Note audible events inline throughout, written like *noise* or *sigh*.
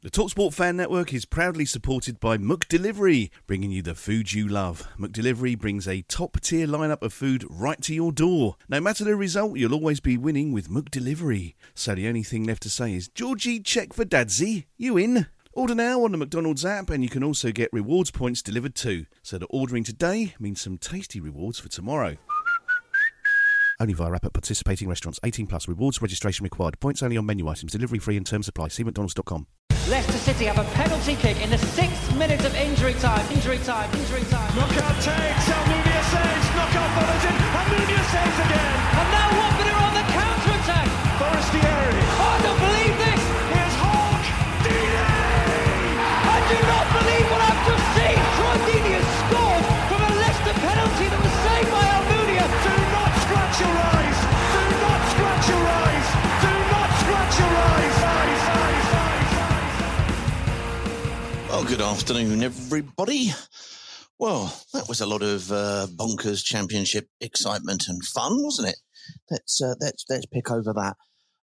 The TalkSport Fan Network is proudly supported by McDelivery, bringing you the food you love. McDelivery brings a top-tier lineup of food right to your door. No matter the result, you'll always be winning with McDelivery. So the only thing left to say is, Georgie, check for Dadsy. You in? Order now on the McDonald's app, and you can also get rewards points delivered too. So that ordering today means some tasty rewards for tomorrow. Only via app at participating restaurants. 18 plus. Rewards registration required. Points only on menu items. Delivery free and terms apply. See mcdonalds.com. Leicester City have a penalty kick in the sixth minute of injury time. Injury time. Injury time. Knockaert takes. Almunia saves. Knockaert follows in. Almunia saves again. And now Watford are on the counter attack. Forestieri. Oh, I don't believe this. Here's Hogg. Deeney. I do not believe what I've just seen. Troy Well, good afternoon, everybody. Well, that was a lot of uh, bonkers championship excitement and fun, wasn't it? Let's uh, let's let's pick over that.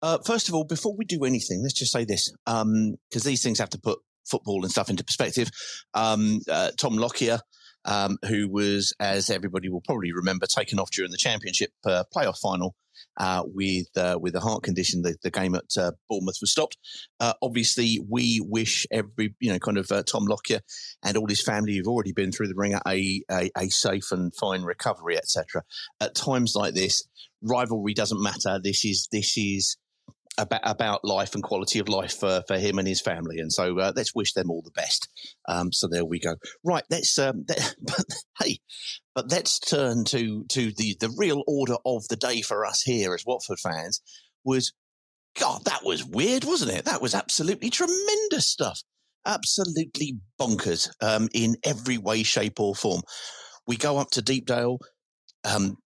Uh, first of all, before we do anything, let's just say this because these things have to put football and stuff into perspective. Um, uh, Tom Lockyer, um, who was, as everybody will probably remember, taken off during the championship uh, playoff final uh, with uh, with a heart condition. The, the game at uh, Bournemouth was stopped. Uh, obviously, we wish every you know kind of uh, Tom Lockyer and all his family who've already been through the ringer a a, a safe and fine recovery, etc. At times like this, rivalry doesn't matter. This is this is about, about life and quality of life for, for him and his family. And so uh, let's wish them all the best. Um, so there we go. Right. Let's, um, *laughs* but, hey, but let's turn to, to the, the real order of the day for us here as Watford fans was, God, that was weird, wasn't it? That was absolutely tremendous stuff. Absolutely bonkers um, in every way, shape or form. We go up to Deepdale. Um,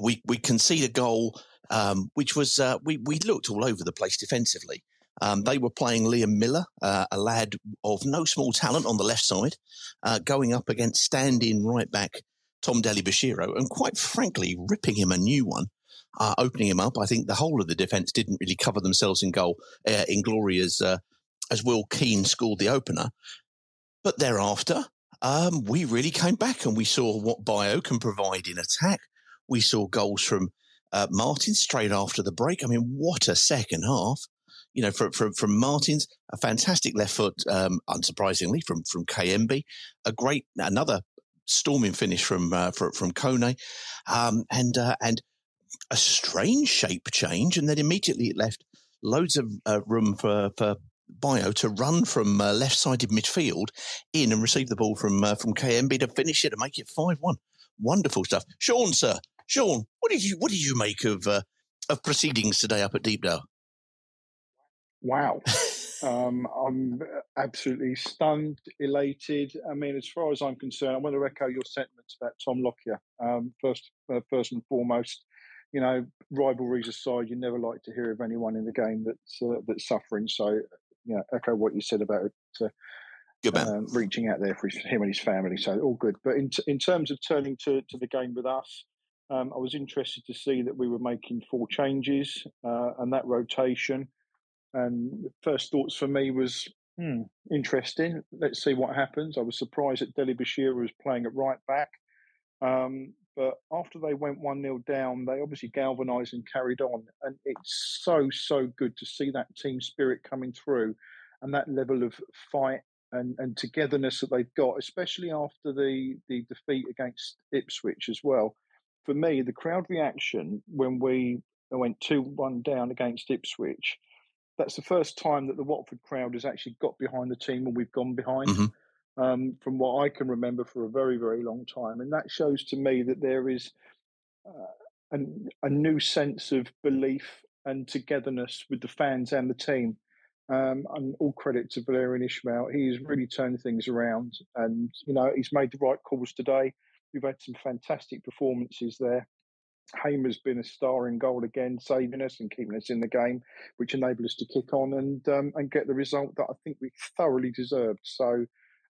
we, we concede a goal um, which was uh, we we looked all over the place defensively. Um, they were playing Liam Millar, uh, a lad of no small talent on the left side, uh, going up against stand-in right back Tom Dele-Bashiru, and quite frankly, ripping him a new one, uh, opening him up. I think the whole of the defence didn't really cover themselves in goal uh, in glory as uh, as Will Keane scored the opener, but thereafter. Um, we really came back and we saw what Bayo can provide in attack. We saw goals from uh, Martin straight after the break. I mean, what a second half! You know, from from, from Martins, a fantastic left foot, um, unsurprisingly from from KMB, a great another storming finish from uh, from, from Kone, um, and uh, and a strange shape change, and then immediately it left loads of uh, room for for Bayo to run from uh, left-sided midfield in and receive the ball from uh, from KMB to finish it and make it five-one. Wonderful stuff, Sean, sir. Sean, what did you what did you make of uh, of proceedings today up at Deepdale? Wow. *laughs* um, I'm absolutely stunned, elated. I mean, as far as I'm concerned, I want to echo your sentiments about Tom Lockyer. Um, first, uh, first and foremost, you know, rivalries aside, you never like to hear of anyone in the game that's uh, that's suffering. So, you know, echo what you said about uh, um, reaching out there for his, him and his family. So, all good. But in in terms of turning to to the game with us, um, I was interested to see that we were making four changes uh, and that rotation. And first thoughts for me was hmm, interesting. Let's see what happens. I was surprised that Deli Bashir was playing at right back. Um, but after they went 1 0 down, they obviously galvanised and carried on. And it's so, so good to see that team spirit coming through and that level of fight and, and togetherness that they've got, especially after the, the defeat against Ipswich as well for me, the crowd reaction when we went 2 1 down against Ipswich, that's the first time that the Watford crowd has actually got behind the team when we've gone behind. Mhm. um, from what I can remember for a very, very long time. And that shows to me that there is uh, an, a new sense of belief and togetherness with the fans and the team. Um, and all credit to Valérien Ismaël. He's really turned things around and, you know, he's made the right calls today. We've had some fantastic performances there. Hamer's been a star in goal again, saving us and keeping us in the game, which enabled us to kick on and um, and get the result that I think we thoroughly deserved. So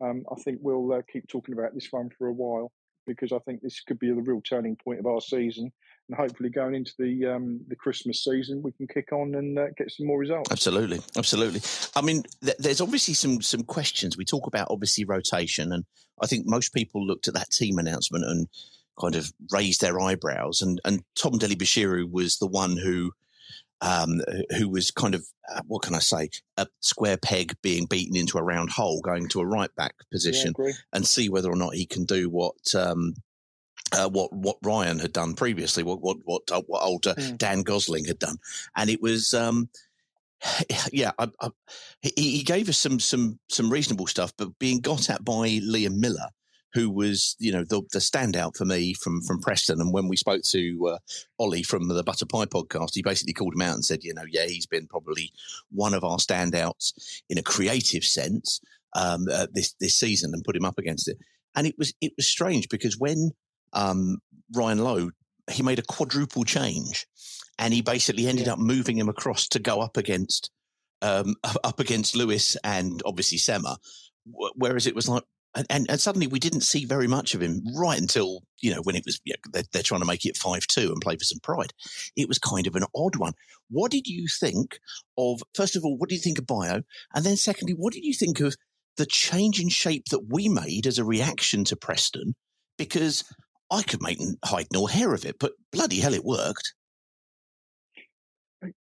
um, I think we'll uh, keep talking about this one for a while because I think this could be the real turning point of our season. And hopefully, going into the um, the Christmas season, we can kick on and uh, get some more results. Absolutely, absolutely. I mean, th- there's obviously some some questions. We talk about obviously rotation, and I think most people looked at that team announcement and kind of raised their eyebrows. And and Tom Dele-Bashiru was the one who um, who was kind of uh, what can I say a square peg being beaten into a round hole, going to a right back position, Yeah, and see whether or not he can do what. Um, uh, what what Ryan had done previously, what what what, uh, what old uh, Mm. Dan Gosling had done, and it was um, *sighs* yeah, I, I, he, he gave us some some some reasonable stuff, but being got at by Liam Millar, who was you know the the standout for me from from Preston, and when we spoke to uh, Ollie from the Butter Pie podcast, he basically called him out and said, you know, yeah, he's been probably one of our standouts in a creative sense um, uh, this this season, and put him up against it. And it was it was strange because when um, Ryan Lowe he made a quadruple change, and he basically ended up moving him across to go up against um, up against Lewis and obviously Sema. Whereas it was like, and, and, and suddenly we didn't see very much of him right until you know when it was yeah, they're, they're trying to make it five two and play for some pride. It was kind of an odd one. What did you think of? First of all, what did you think of Bayo? And then secondly, what did you think of the change in shape that we made as a reaction to Preston? Because I could make hide nor hair of it, but bloody hell, it worked.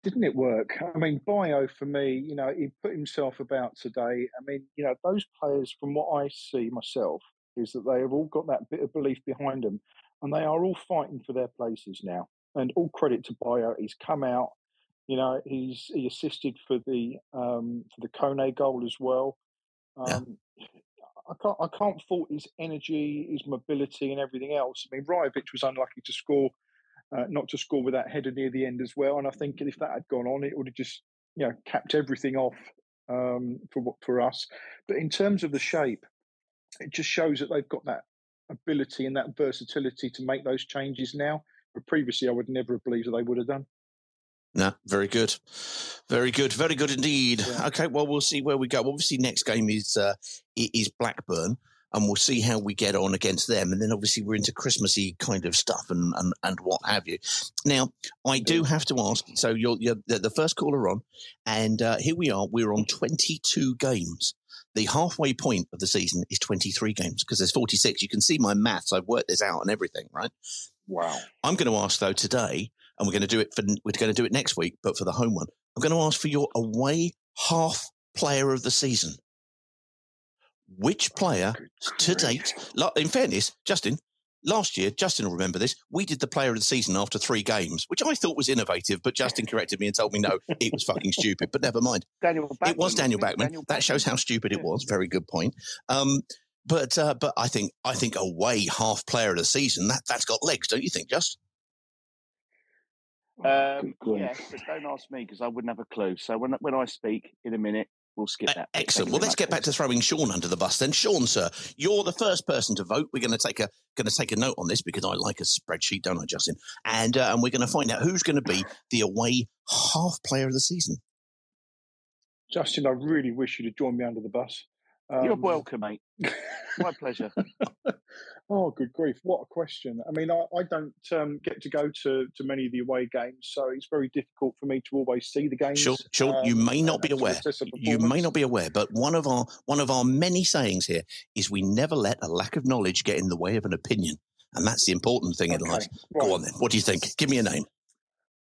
Didn't it work? I mean, Bayo for me, you know, he put himself about today. I mean, you know, those players, from what I see myself, is that they have all got that bit of belief behind them, and they are all fighting for their places now. And all credit to Bayo, he's come out. You know, he's he assisted for the um, for the Kone goal as well. Yeah. Um, I can't I can't fault his energy, his mobility, and everything else. I mean, Rajovic was unlucky to score, uh, not to score with that header near the end as well. And I think if that had gone on, it would have just you know capped everything off um, for what- for us. But in terms of the shape, it just shows that they've got that ability and that versatility to make those changes now. But previously, I would never have believed that they would have done. No, very good, very good, very good indeed. Yeah. Okay, well we'll see where we go. Obviously, next game is uh, is Blackburn, and we'll see how we get on against them. And then obviously we're into Christmassy kind of stuff and and, and what have you. Now, I do have to ask. So you're, you're the, first caller on, and uh, here we are. We're on twenty two games. The halfway point of the season is 23 games because there's 46. You can see my maths. I've worked this out and everything, right? Wow. I'm going to ask though today, and we're going to do it for we're going to do it next week, but for the home one, I'm going to ask for your away half player of the season. Which player Good to date? In fairness, Justin, last year, Justin will remember this. We did the player of the season after three games, which I thought was innovative, but Justin corrected me and told me no, it was fucking *laughs* stupid. But never mind. Daniel Bachmann. It was Daniel wasn't it? Bachmann. That shows how stupid it was. Very good point. Um, but uh, but I think I think away half player of the season that that's got legs, don't you think? Just Um, Good grief. yes, but don't ask me because I wouldn't have a clue. So when when I speak in a minute, we'll skip Uh, that. bit. Thank Excellent. Well, let's much, get back to throwing Sean under the bus then. Sean, sir, you're the first person to vote. We're going to take a going to take a note on this because I like a spreadsheet, don't I, Justin? And uh, and we're going to find out who's going to be the away half player of the season. Justin, I really wish you'd have joined me under the bus. You're Um, welcome, mate. My pleasure. *laughs* oh, good grief! What a question. I mean, I, I don't um, get to go to, to many of the away games, so it's very difficult for me to always see the games. Sean, you um, may not be aware. You may not be aware, but one of our one of our many sayings here is we never let a lack of knowledge get in the way of an opinion, and that's the important thing in life. right. Go on then. What do you think? Give me a name.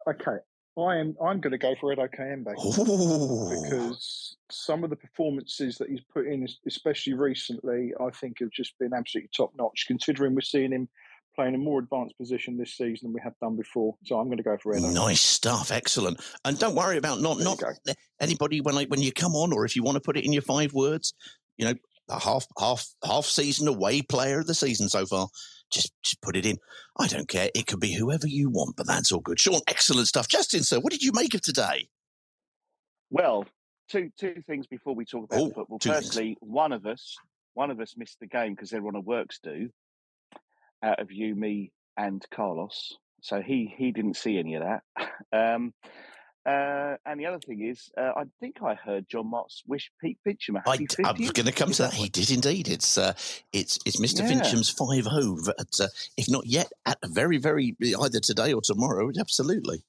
Okay, I am. I'm going to go for Edo Kayembe. Ooh. because some of the performances that he's put in, especially recently, I think have just been absolutely top notch. Considering we're seeing him playing a more advanced position this season than we have done before, so I'm going to go for Edo. Nice stuff, excellent. And don't worry about not There not anybody when I, when you come on, or if you want to put it in your five words, you know, a half half half season away player of the season so far. Just just put it in. I don't care. It could be whoever you want, but that's all good. Sean, excellent stuff. Justin, sir, what did you make of today? Well, two two things before we talk about Oh, football. two things. Firstly, one of us one of us missed the game because they're on a works do out of you, me, and Carlos. So he he didn't see any of that. *laughs* Um, uh, and the other thing is, uh, I think I heard John Mott's wish Pete Fincham a I, happy I 50th. was going to come to that. He did indeed. It's uh, it's it's Mr. Yeah. Fincham's five zero. Uh, if not yet, at a very very either today or tomorrow. Absolutely.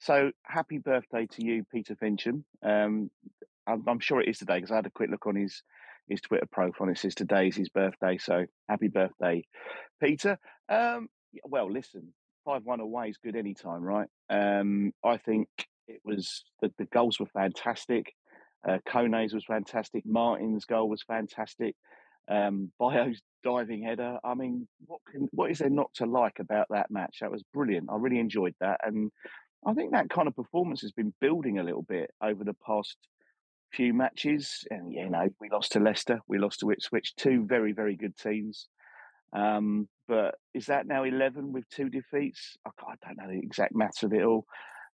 So happy birthday to you, Peter Fincham. Um, I'm, I'm sure it is today because I had a quick look on his his Twitter profile and it says today's his birthday. So happy birthday, Peter. Um, well, listen, five one away is good any time, right? Um, I think it was the, the goals were fantastic. Uh, Kone's was fantastic. Martin's goal was fantastic. Um, *laughs* Bayo's diving header. I mean, what can what is there not to like about that match? That was brilliant. I really enjoyed that, and I think that kind of performance has been building a little bit over the past few matches. And you know, we lost to Leicester, we lost to Ipswich, two very very good teams. Um, but is that now eleven with two defeats? I, I don't know the exact maths of it all.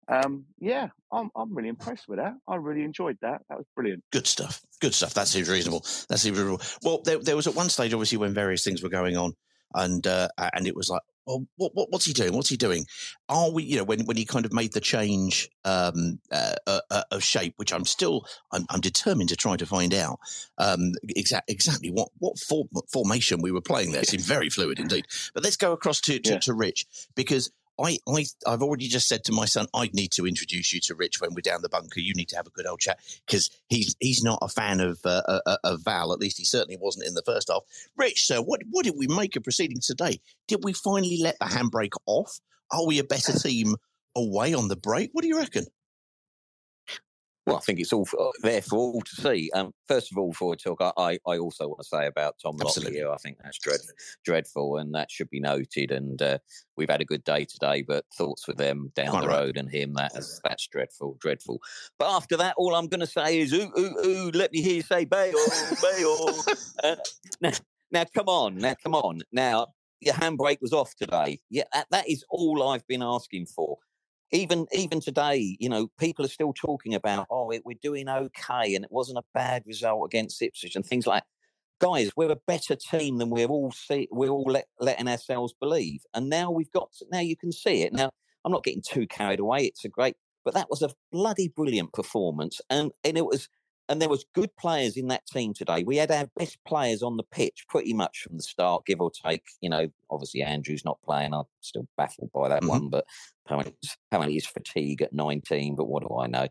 Um, yeah, I'm I'm really impressed with that. I really enjoyed that. That was brilliant. Good stuff. Good stuff. That seems reasonable. That seems reasonable. Well, there, there was at one stage, obviously, when various things were going on, and uh, and it was like, well, what, what what's he doing? What's he doing? Are we, you know, when when he kind of made the change um, uh, uh, uh, of shape, which I'm still, I'm, I'm determined to try to find out um, exact, exactly what what form, formation we were playing there. It seemed very fluid indeed. But let's go across to to, Yeah. to Rich because I, I, I've already just said to my son, I'd need to introduce you to Rich when we're down the bunker. You need to have a good old chat because he's he's not a fan of uh, uh, uh, of Val. At least he certainly wasn't in the first half. Rich, sir, what what did we make of proceedings today? Did we finally let the handbrake off? Are we a better *laughs* team away on the break? What do you reckon? Well, I think it's all for, there for all to see. Um, first of all, before we talk, I, I also want to say about Tom Absolutely. I think that's dread, dreadful, and that should be noted. And uh, we've had a good day today, but thoughts with them down Quite the right. road and him that's that's dreadful, dreadful. But after that, all I'm going to say is, ooh, ooh, ooh, let me hear you say, Bayo, Bayo. *laughs* uh, now, now, come on, now, come on. Now, your handbrake was off today. Yeah, that, that is all I've been asking for even even today, you know, people are still talking about, oh, it, we're doing okay, and it wasn't a bad result against Ipswich and things like. Guys, we're a better team than we're all see, we're all let, letting ourselves believe, and now we've got now you can see it. Now I'm not getting too carried away. It's a great, but that was a bloody brilliant performance, and and it was. And there was good players in that team today. We had our best players on the pitch pretty much from the start, give or take. You know, obviously Andrew's not playing. I'm still baffled by that Mhm. one, but apparently, apparently he's fatigue at 19, but what do I know?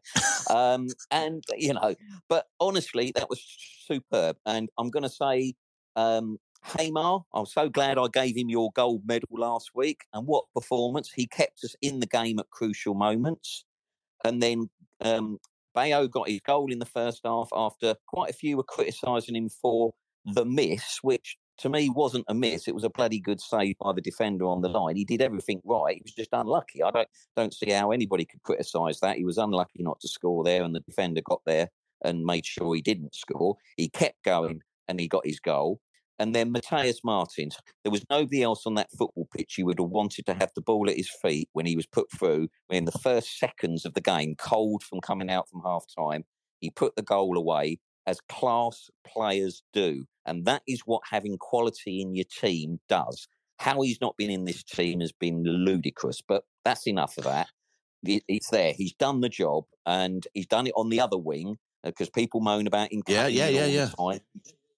um, and, you know, but honestly, that was superb. And I'm going to say, um, Hamer, I'm so glad I gave him your gold medal last week. And what performance! He kept us in the game at crucial moments. And then um, Bayo got his goal in the first half after quite a few were criticising him for the miss, which to me wasn't a miss. It was a bloody good save by the defender on the line. He did everything right. He was just unlucky. I don't don't see how anybody could criticise that. He was unlucky not to score there, and the defender got there and made sure he didn't score. He kept going and he got his goal. And then Matthias Martins, there was nobody else on that football pitch you would have wanted to have the ball at his feet when he was put through in the first seconds of the game, cold from coming out from half time. He put the goal away as class players do. And that is what having quality in your team does. How he's not been in this team has been ludicrous, but that's enough of that. It's there. He's done the job and he's done it on the other wing uh, because people moan about him. Yeah, yeah, yeah, yeah. time.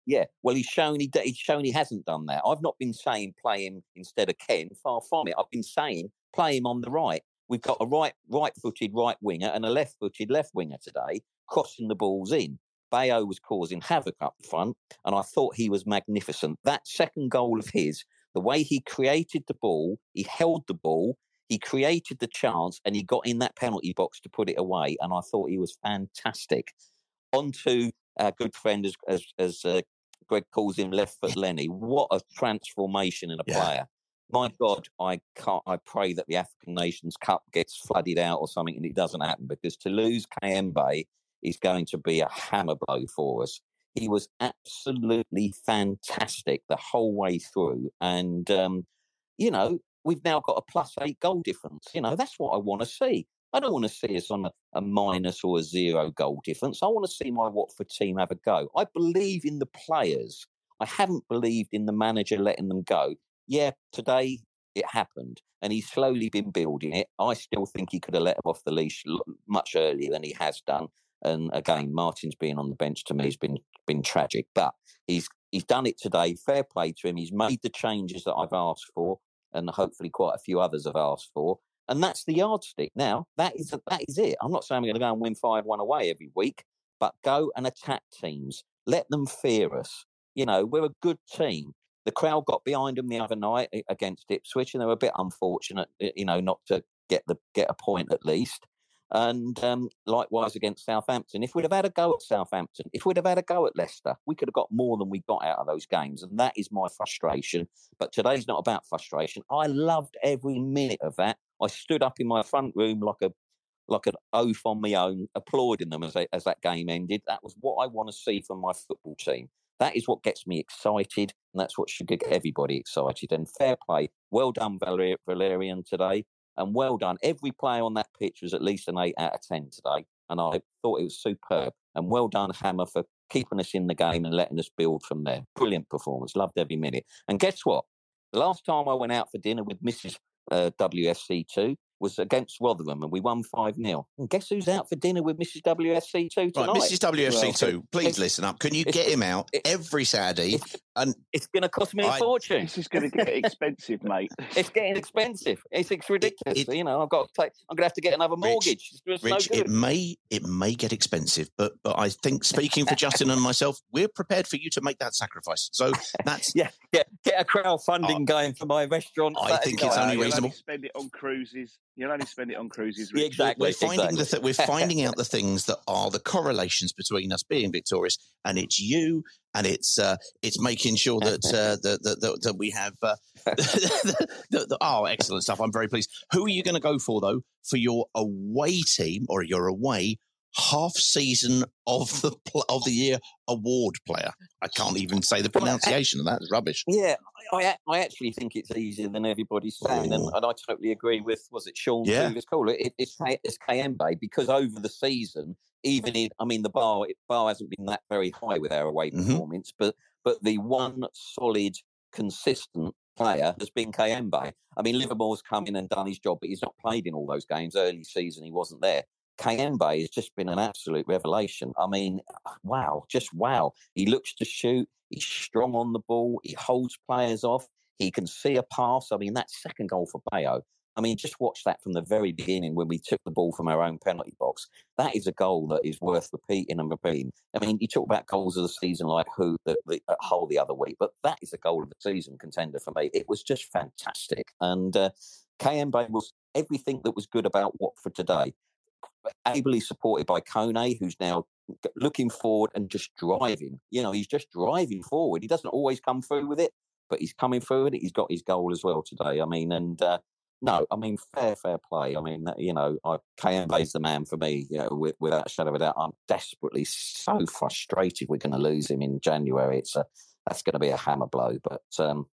Yeah, well, he's shown he he's shown he hasn't done that. I've not been saying play him instead of Ken. Far from it. I've been saying play him on the right. We've got a right right-footed right winger and a left-footed left winger today, crossing the balls in. Bayo was causing havoc up front, and I thought he was magnificent. That second goal of his, the way he created the ball, he held the ball, he created the chance, and he got in that penalty box to put it away. And I thought he was fantastic. On to our good friend, as as, as uh, Greg calls him, left foot *laughs* Lenny. What a transformation in a Yeah. player! My God, I can't. I pray that the African Nations Cup gets flooded out or something, and it doesn't happen because to lose KMB is going to be a hammer blow for us. He was absolutely fantastic the whole way through. And, um, you know, we've now got a plus eight goal difference. You know, that's what I want to see. I don't want to see us on a, a minus or a zero goal difference. I want to see my Watford team have a go. I believe in the players. I haven't believed in the manager letting them go. Yeah, today it happened, and he's slowly been building it. I still think he could have let him off the leash much earlier than he has done. And again, Martin's being on the bench to me has been been tragic, but he's he's done it today. Fair play to him. He's made the changes that I've asked for, and hopefully quite a few others have asked for. And that's the yardstick. Now that is that is it. I'm not saying we're going to go and win five one away every week, but go and attack teams. Let them fear us. You know, we're a good team. The crowd got behind them the other night against Ipswich, and they were a bit unfortunate, you know, not to get the get a point at least. And um, likewise against Southampton. If we'd have had a go at Southampton, if we'd have had a go at Leicester, we could have got more than we got out of those games. And that is my frustration. But today's not about frustration. I loved every minute of that. I stood up in my front room like a like an oaf on my own, applauding them as they, as that game ended. That was what I want to see from my football team. That is what gets me excited, and that's what should get everybody excited. And fair play, well done, Valerian today. And well done. Every player on that pitch was at least an 8 out of 10 today. And I thought it was superb. And well done, Hamer, for keeping us in the game and letting us build from there. Brilliant performance. Loved every minute. And guess what? The last time I went out for dinner with Mrs. Uh, WFC2, was against Rotherham and we won 5 0. And guess who's out for dinner with Mrs. WFC2 tonight? Right, Mrs. WFC2, well, please listen up. Can you get him out every Saturday? It's, and it's going to cost me a I, fortune. This is going to get expensive, mate. *laughs* It's getting expensive. It's, it's ridiculous. It, it, you know, I've got to take. I'm going to have to get another mortgage. Rich, Rich no it may it may get expensive, but but I think speaking for Justin and myself, we're prepared for you to make that sacrifice. So *laughs* that's yeah, yeah. Get a crowdfunding uh, going for my restaurant. I think it's only reasonable. Spend it on cruises. You'll only spend it on cruises. Richard. Exactly. We're finding exactly. the th- we're *laughs* finding out the things that are the correlations between us being victorious, and it's you, and it's uh, it's making sure that, uh, *laughs* that, that, that, that we have. Uh, the, the, the, oh, excellent stuff! I'm very pleased. Who are you going to go for though for your away team or your away half season of the of the year award player. I can't even say the pronunciation of that. It's rubbish. Yeah, I, I actually think it's easier than everybody's saying, and, and, I totally agree with was it Sean yeah. previous call it, it's it's because over the season, even in I mean the bar bar hasn't been that very high with our away mm-hmm. performance, but but the one solid consistent player has been Kayembe. I mean, Livermore's come in and done his job, but he's not played in all those games. Early season, he wasn't there. Kayembe has just been an absolute revelation. I mean, wow, just wow. He looks to shoot. He's strong on the ball. He holds players off. He can see a pass. I mean, that second goal for Bayo. I mean, just watch that from the very beginning when we took the ball from our own penalty box. That is a goal that is worth repeating and repeating. I mean, you talk about goals of the season like who the, the uh, the other week, but that is a goal of the season contender for me. It was just fantastic, and uh, Kayembe was everything that was good about Watford today ably supported by Kone, who's now looking forward and just driving. You know, he's just driving forward. He doesn't always come through with it, but he's coming through it. He's got his goal as well today. I mean, and uh, no, I mean, fair, fair play. I mean, you know, I, is the man for me, you know, with, without a shadow of a doubt. I'm desperately so frustrated we're going to lose him in January. It's a, that's going to be a hammer blow, but um,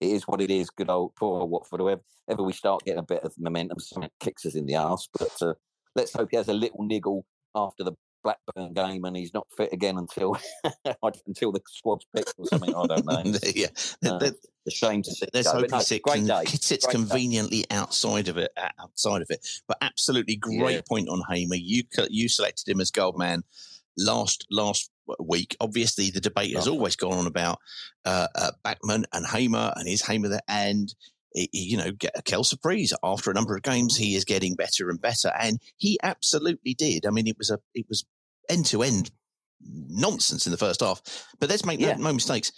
it is what it is. Good old poor Watford. Whoever ever we start getting a bit of momentum, something kicks us in the arse. But uh, let's hope he has a little niggle after the Blackburn game and he's not fit again until *laughs* until the squad's picked or something. I don't know. *laughs* yeah, uh, the, the shame to see. Let's hope he sit, con- sits conveniently day. outside of it. Outside of it, but absolutely great yeah. point on Hamer. You you selected him as gold man last last week. Obviously, the debate has always gone on about uh, uh, Bachmann and Hamer and is Hamer there and you know, get a Kel surprise after a number of games. He is getting better and better, and he absolutely did. I mean, it was a it was end to end nonsense in the first half, but let's make yeah. no, no, mistakes.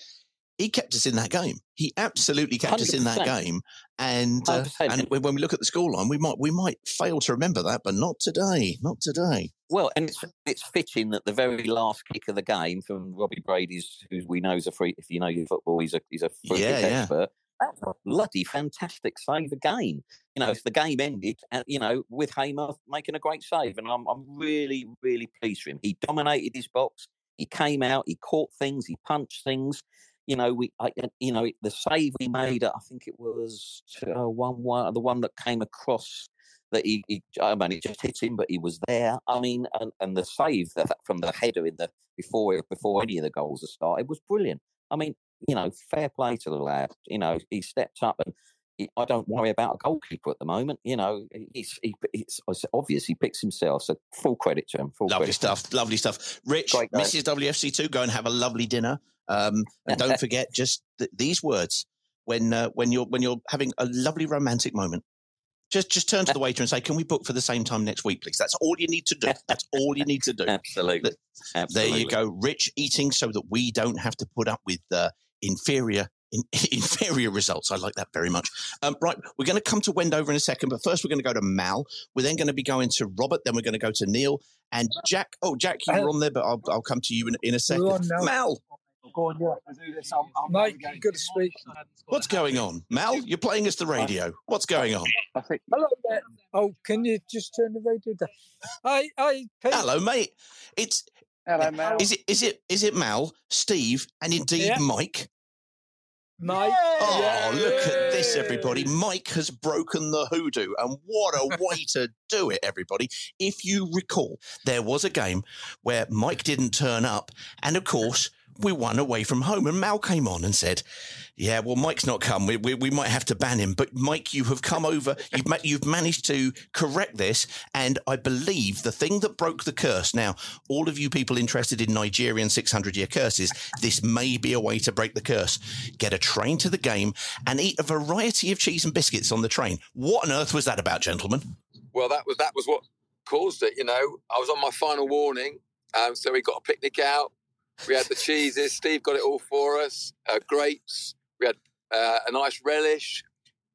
He kept us in that game. He absolutely kept 100%. us in that game, and uh, and when we look at the scoreline, we might we might fail to remember that, but not today, not today. Well, and it's it's fitting that the very last kick of the game from Robbie Brady's, who we know is a free. If you know your football, he's a he's a free yeah, yeah. That's a bloody fantastic save again. You know, if the game ended, uh, you know, with Hamer making a great save, and I'm, I'm really, really pleased for him. He dominated his box. He came out, he caught things, he punched things. You know, we, I, you know, the save we made, I think it was uh, one, one, the one that came across that he, he, I mean, it just hit him, but he was there. I mean, and, and the save from the header in the before before any of the goals had started was brilliant. I mean, you know, fair play to the lad. You know, he stepped up and he, I don't worry about a goalkeeper at the moment. You know, he's, he, it's, it's obvious he picks himself. So full credit to him. Full lovely stuff. Lovely stuff. Rich. Mrs. WFC2, go and have a lovely dinner. Um, and don't *laughs* forget just th- these words when uh, when you're when you're having a lovely romantic moment. Just just turn to the waiter and say, "Can we book for the same time next week, please?" That's all you need to do. That's all you need to do. *laughs* Absolutely. There you go. Rich eating so that we don't have to put up with uh, inferior in, *laughs* inferior results. I like that very much. Um, right, we're going to come to Wendover in a second, but first we're going to go to Mal. We're then going to be going to Robert. Then we're going to go to Neil and Jack. Oh, Jack, you were on there, but I'll, I'll come to you in, in a second. on now. Mal, Go on, yeah. do this. I'm, I'm Mike, good to speak. what's going on? Mal, you're playing us the radio. What's going on? I think. Hello there. Oh, can you just turn the radio down? Hi, hi, Pete. Hello, mate. It's Hello, Mal. is it is it is it Mal, Steve, and indeed Yeah. Mike? Mike. Oh, look at this, everybody. Mike has broken the hoodoo, and what a way to do it, everybody. If you recall, there was a game where Mike didn't turn up, and of course, we won away from home. And Mal came on and said, Yeah, well, Mike's not come. We, we, we might have to ban him. But Mike, you have come over. You've, ma- you've managed to correct this. And I believe the thing that broke the curse. Now, all of you people interested in Nigerian 600 year curses, this may be a way to break the curse. Get a train to the game and eat a variety of cheese and biscuits on the train. What on earth was that about, gentlemen? Well, that was that was what caused it. You know, I was on my final warning, um, so we got a picnic out. We had the cheeses. Steve got it all for us. Uh, grapes. We had uh, a nice relish.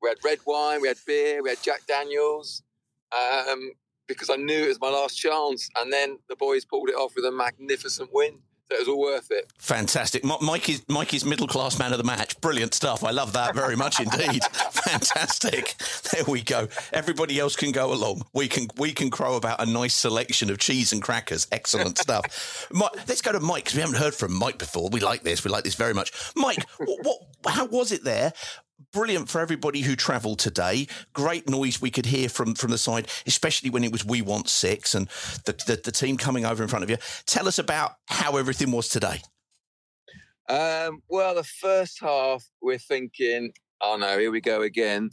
We had red wine. We had beer. We had Jack Daniels. Um, because I knew it was my last chance, and then the boys pulled it off with a magnificent win. It was all worth it. Fantastic. Mi- Mike is, Mike is middle class man of the match. Brilliant stuff. I love that very much indeed. *laughs* Fantastic. There we go. Everybody else can go along. We can we can crow about a nice selection of cheese and crackers. Excellent *laughs* stuff. Mike, let's go to Mike because we haven't heard from Mike before. We like this. We like this very much. Mike, *laughs* what, what how was it there? Brilliant for everybody who travelled today. Great noise we could hear from from the side, especially when it was We Want Six and the, the, the team coming over in front of you. Tell us about how everything was today. Um, well, the first half, we're thinking, oh no, here we go again.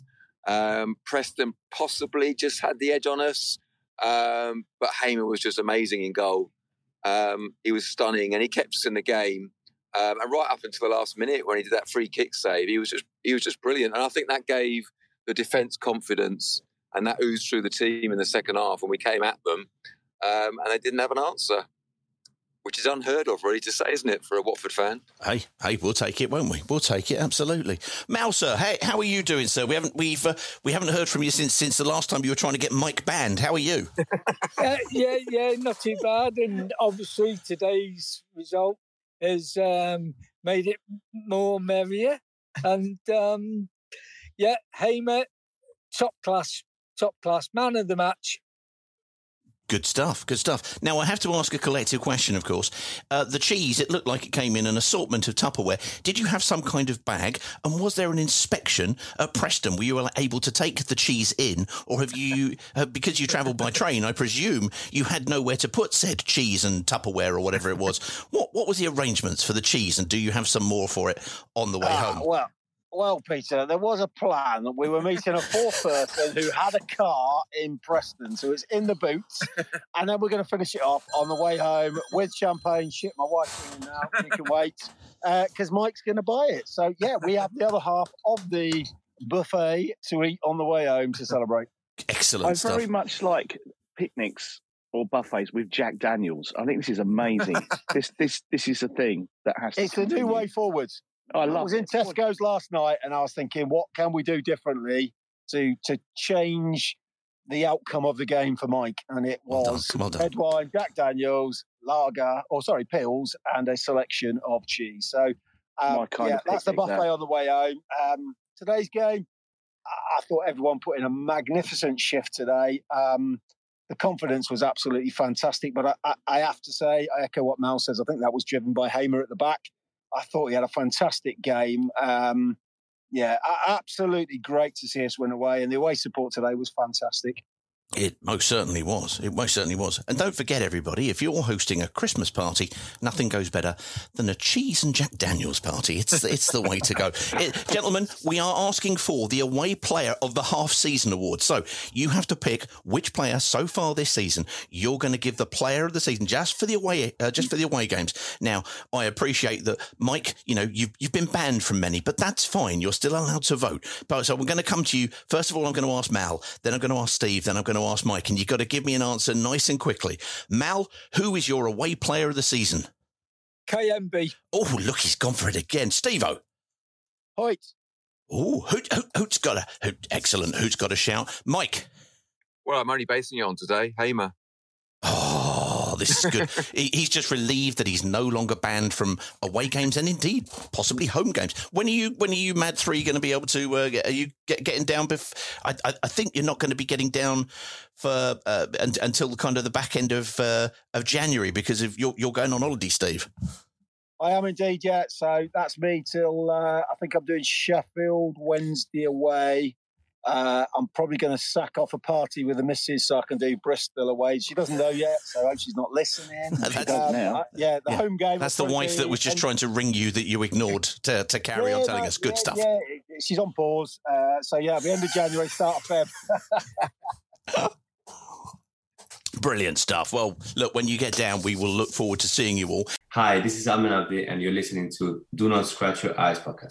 Um, Preston possibly just had the edge on us, um, but Hamer was just amazing in goal. Um, he was stunning, and he kept us in the game. Um, and right up until the last minute when he did that free kick save, he was just he was just brilliant. And I think that gave the defence confidence, and that oozed through the team in the second half when we came at them, um, and they didn't have an answer which is unheard of, really, to say, isn't it, for a Watford fan? Hey, hey, we'll take it, won't we? We'll take it, absolutely. Mal, sir, hey, how are you doing, sir? We haven't we've uh, we haven't heard from you since since the last time you were trying to get Mike banned. How are you? *laughs* Uh, yeah, yeah, not too bad. And obviously, today's result has um, made it more merrier. And um, yeah, Hamer, top class, top class man of the match. Good stuff, good stuff. Now, I have to ask a collective question, of course. Uh, the cheese, it looked like it came in an assortment of Tupperware. Did you have some kind of bag? And was there an inspection at Preston? Were you able to take the cheese in? Or have you, uh, because you travelled by train, I presume you had nowhere to put said cheese and Tupperware or whatever it was? What, what was the arrangements for the cheese? And do you have some more for it on the way Ah, home? well, well, Peter, there was a plan. We were meeting a fourth *laughs* person who had a car in Preston, so it's in the boots, and then we're going to finish it off on the way home with champagne. Shit, my wife's ringing now. She can wait uh, because Mike's going to buy it. So yeah, we have the other half of the buffet to eat on the way home to celebrate. Excellent I stuff. very much like picnics or buffets with Jack Daniels. I think this is amazing. *laughs* this this this is a thing that has. It's to the new continue. way forwards. I I love was in. Tesco's last night, and I was thinking, what can we do differently to to change the outcome of the game for Mike? And it Well done, was well done. red wine, Jack Daniels, lager, or sorry, pills, and a selection of cheese. So, um, My kind yeah, of that's the buffet that. on the way home. Um, today's game, I I thought everyone put in a magnificent shift today. Um, the confidence was absolutely fantastic. But I, I, I, have to say, I echo what Mal says. I think that was driven by Hamer at the back. I thought he had a fantastic game. Um, yeah, absolutely great to see us win away, and the away support today was fantastic. It most certainly was. It most certainly was. And don't forget, everybody, if you're hosting a Christmas party, nothing goes better than a cheese and Jack Daniels party. It's it's the way to go, *laughs* it, gentlemen. We are asking for the away player of the half season award. So you have to pick which player so far this season you're going to give the player of the season just for the away uh, just for the away games. Now, I appreciate that, Mike. You know you've you've been banned from many, but that's fine. You're still allowed to vote. But so we're going to come to you first of all. I'm going to ask Mal, then I'm going to ask Steve, then I'm going to ask Mike, and you've got to give me an answer nice and quickly. Mal, who is your away player of the season? KMB. Oh, look, he's gone for it again. Steve-O. Hoedt. Oh, who, who, who's got a, who, excellent. Who's got a shout? Mike. Well, I'm only basing you on today. Hamer. Oh, this is good. *laughs* he's just relieved that he's no longer banned from away games and indeed possibly home games. When are you? When are you Mad Three going to be able to? Uh, are you get, getting down? Bef- I, I, I, think you're not going to be getting down for uh, until kind of the back end of uh, of January because of you're, you're going on holiday, Steve. I am indeed, yeah. So that's me till uh, I think I'm doing Sheffield Wednesday away. Uh, I'm probably going to sack off a party with the missus so I can do Bristol away. She doesn't know yet, so I hope she's not listening. *laughs* That's, um, uh, yeah, the yeah. home game. That's the wife that was just and, trying to ring you that you ignored to, to carry yeah, on telling no, us good yeah, stuff. Yeah, she's on pause. Uh, so yeah, the end of January, start of Feb. *laughs* Brilliant stuff. Well, look, when you get down, we will look forward to seeing you all. Hi, this is Amin Abdi, and you're listening to Do Not Scratch Your Eyes podcast.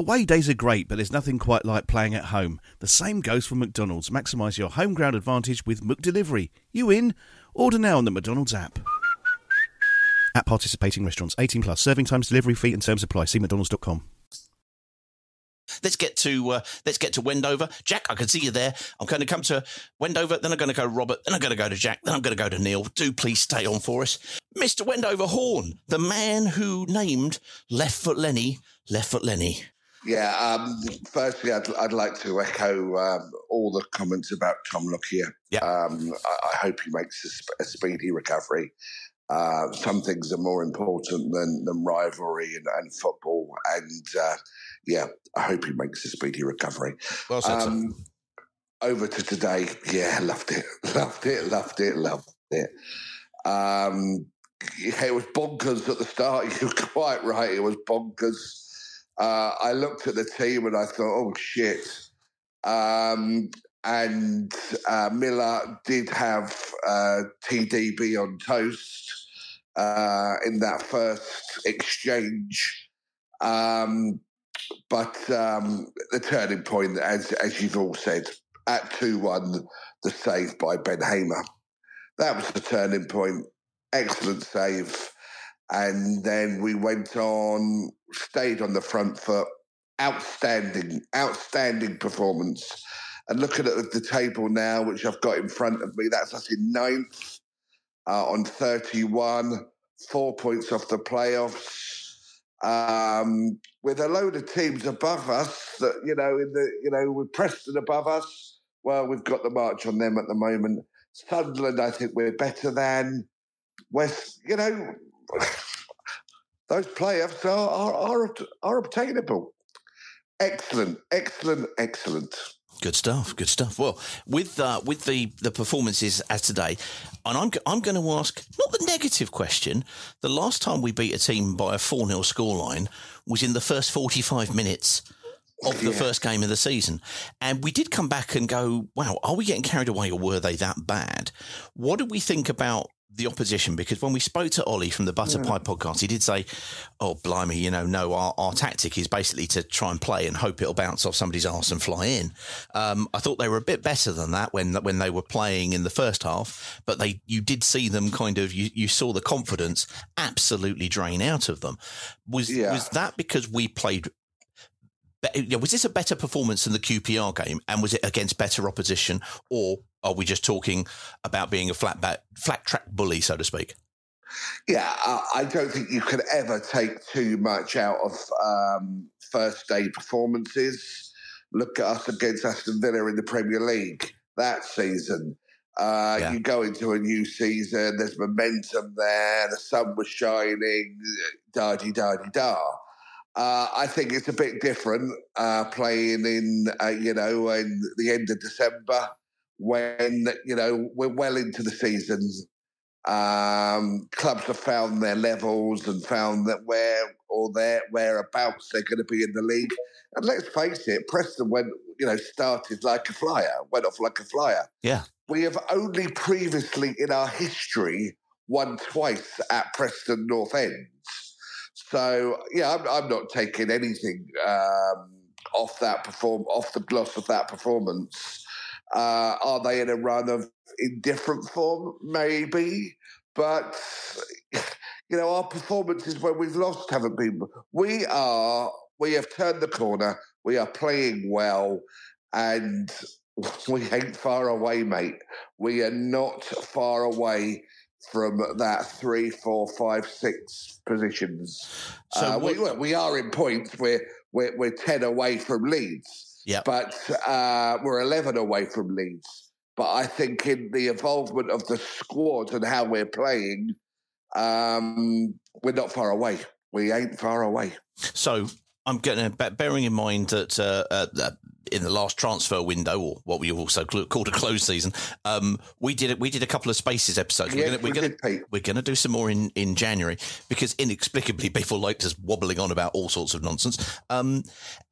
Away days are great, but there's nothing quite like playing at home. The same goes for McDonald's. Maximise your home ground advantage with McDelivery. You in? Order now on the McDonald's app. At participating restaurants, 18 plus. Serving times, delivery fee, and terms apply. See McDonald's.com. Let's get to uh, let's get to Wendover. Jack, I can see you there. I'm going to come to Wendover, then I'm going to go to Robert, then I'm going to go to Jack, then I'm going to go to Neil. Do please stay on for us, Mr. Wendover Horn, the man who named Left Foot Lenny Left Foot Lenny. Yeah, um, firstly, I'd, I'd like to echo um, all the comments about Tom Lockyer. Yeah. Um, I, I, hope he makes a, sp- a speedy recovery. Uh, some things are more important than, than rivalry and, and football. And uh, yeah, I hope he makes a speedy recovery. Well said, um, over to today. Yeah, loved it. *laughs* Loved it. Loved it. Loved it. Um, yeah, it was bonkers at the start. *laughs* You're quite right. It was bonkers. Uh, I looked at the team and I thought, oh shit. Um, and uh, Millar did have uh, TDB on toast uh, in that first exchange. Um, but um, the turning point, as as you've all said, at two one, the save by Ben Hamer. That was the turning point. Excellent save, and then we went on, stayed on the front foot. Outstanding, outstanding performance. And looking at the table now, which I've got in front of me, that's us in ninth uh, on 31, four points off the playoffs. Um, with a load of teams above us that, you know, in the, you know, with Preston above us, well, we've got the march on them at the moment. Sunderland, I think we're better than West, you know, *laughs* those playoffs are, are, are, are obtainable. Excellent, excellent, excellent. Good stuff. Good stuff. Well, with uh, with the the performances as today, and I'm I'm going to ask not the negative question. The last time we beat a team by a four 0 scoreline was in the first forty five minutes of the yeah. first game of the season, and we did come back and go, "Wow, are we getting carried away, or were they that bad?" What do we think about the opposition because when we spoke to Ollie from the Butter. Pie podcast, he did say, "Oh, blimey, you know, no, our, our tactic is basically to try and play and hope it'll bounce off somebody's arse and fly in." Um, I thought they were a bit better than that when when they were playing in the first half, but they you did see them kind of you, you saw the confidence absolutely drain out of them. Was was that because we played? Yeah, Was this a better performance than the QPR game, and was it against better opposition, or are we just talking about being a flat back, flat track bully, so to speak? Yeah, I, don't think you can ever take too much out of um, first day performances. Look at us against Aston Villa in the Premier League that season. Uh, You go into a new season, there's momentum there, the sun was shining, da di da di da. Uh, I think it's a bit different uh, playing in, uh, you know, in the end of December when, you know, we're well into the season um, clubs have found their levels and found that where or their whereabouts they're going to be in the league. And let's face it, Preston went, you know, started like a flyer, went off like a flyer. Yeah. We have only previously in our history won twice at Preston North End. So yeah, I'm, I'm not taking anything um, off that perform off the gloss of that performance. Uh, are they in a run of indifferent form? Maybe, but you know our performances when we've lost haven't been. We are. We have turned the corner. We are playing well, and *laughs* we ain't far away, mate. We are not far away from that three, four, five, six positions. So uh, we, we are in points. We're we're, we're ten away from Leeds. Yeah. But uh, we're 11 away from Leeds. But I think in the involvement of the squad and how we're playing, um, we're not far away. We ain't far away. So I'm to bearing in mind that uh, uh, in the last transfer window, or what we also called a closed season, um, we did we did a couple of spaces episodes. Yes, we're going we we're did, to we're going to do some more in, in January because inexplicably people liked us wobbling on about all sorts of nonsense. Um,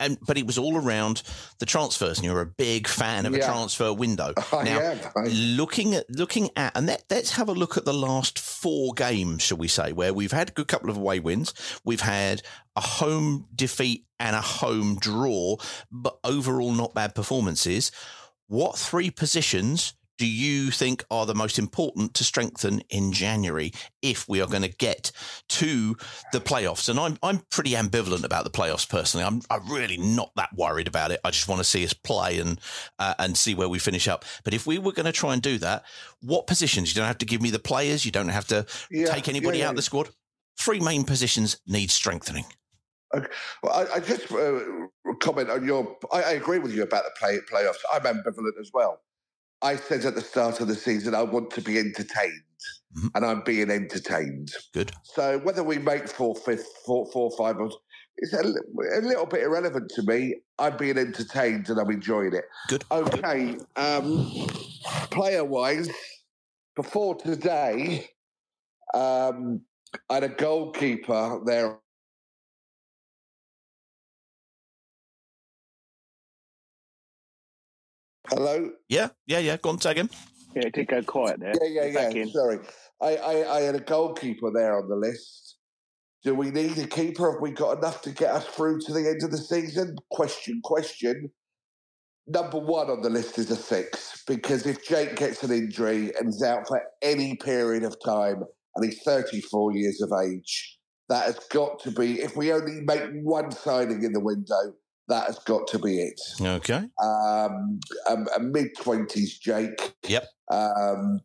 and but it was all around the transfers, and you're a big fan of a transfer window. *laughs* I now, am, I- looking at looking at and let, let's have a look at the last four games, shall we say, where we've had a good couple of away wins, we've had a home defeat and a home draw, but overall not bad performances. What three positions do you think are the most important to strengthen in January if we are going to get to the playoffs? And I'm I'm pretty ambivalent about the playoffs personally. I'm I'm really not that worried about it. I just want to see us play and uh, and see where we finish up. But if we were going to try and do that, what positions? You don't have to give me the players. You don't have to Yeah, take anybody yeah, yeah. out of the squad. Three main positions need strengthening. Okay. Well, I, I just uh, comment on your. I, I agree with you about the play, playoffs. I'm ambivalent as well. I said at the start of the season I want to be entertained, and I'm being entertained. Good. So whether we make four, fifth, four, four, five, it's a, a little bit irrelevant to me. I'm being entertained and I'm enjoying it. Good. Okay. Um, player wise, before today, um, I had a goalkeeper there Hello. Yeah, yeah, yeah. Go on, tag him. Yeah, it did go quiet there. Yeah, yeah, yeah. in. Sorry, I, I, I had a goalkeeper there on the list. Do we need a keeper? Have we got enough to get us through to the end of the season? Question, question. Number one on the list is a six because if Jake gets an injury and is out for any period of time, and he's 34 years of age, that has got to be. If we only make one signing in the window, that has got to be it Okay. um, a, a mid twenties Jake. Yep. Um,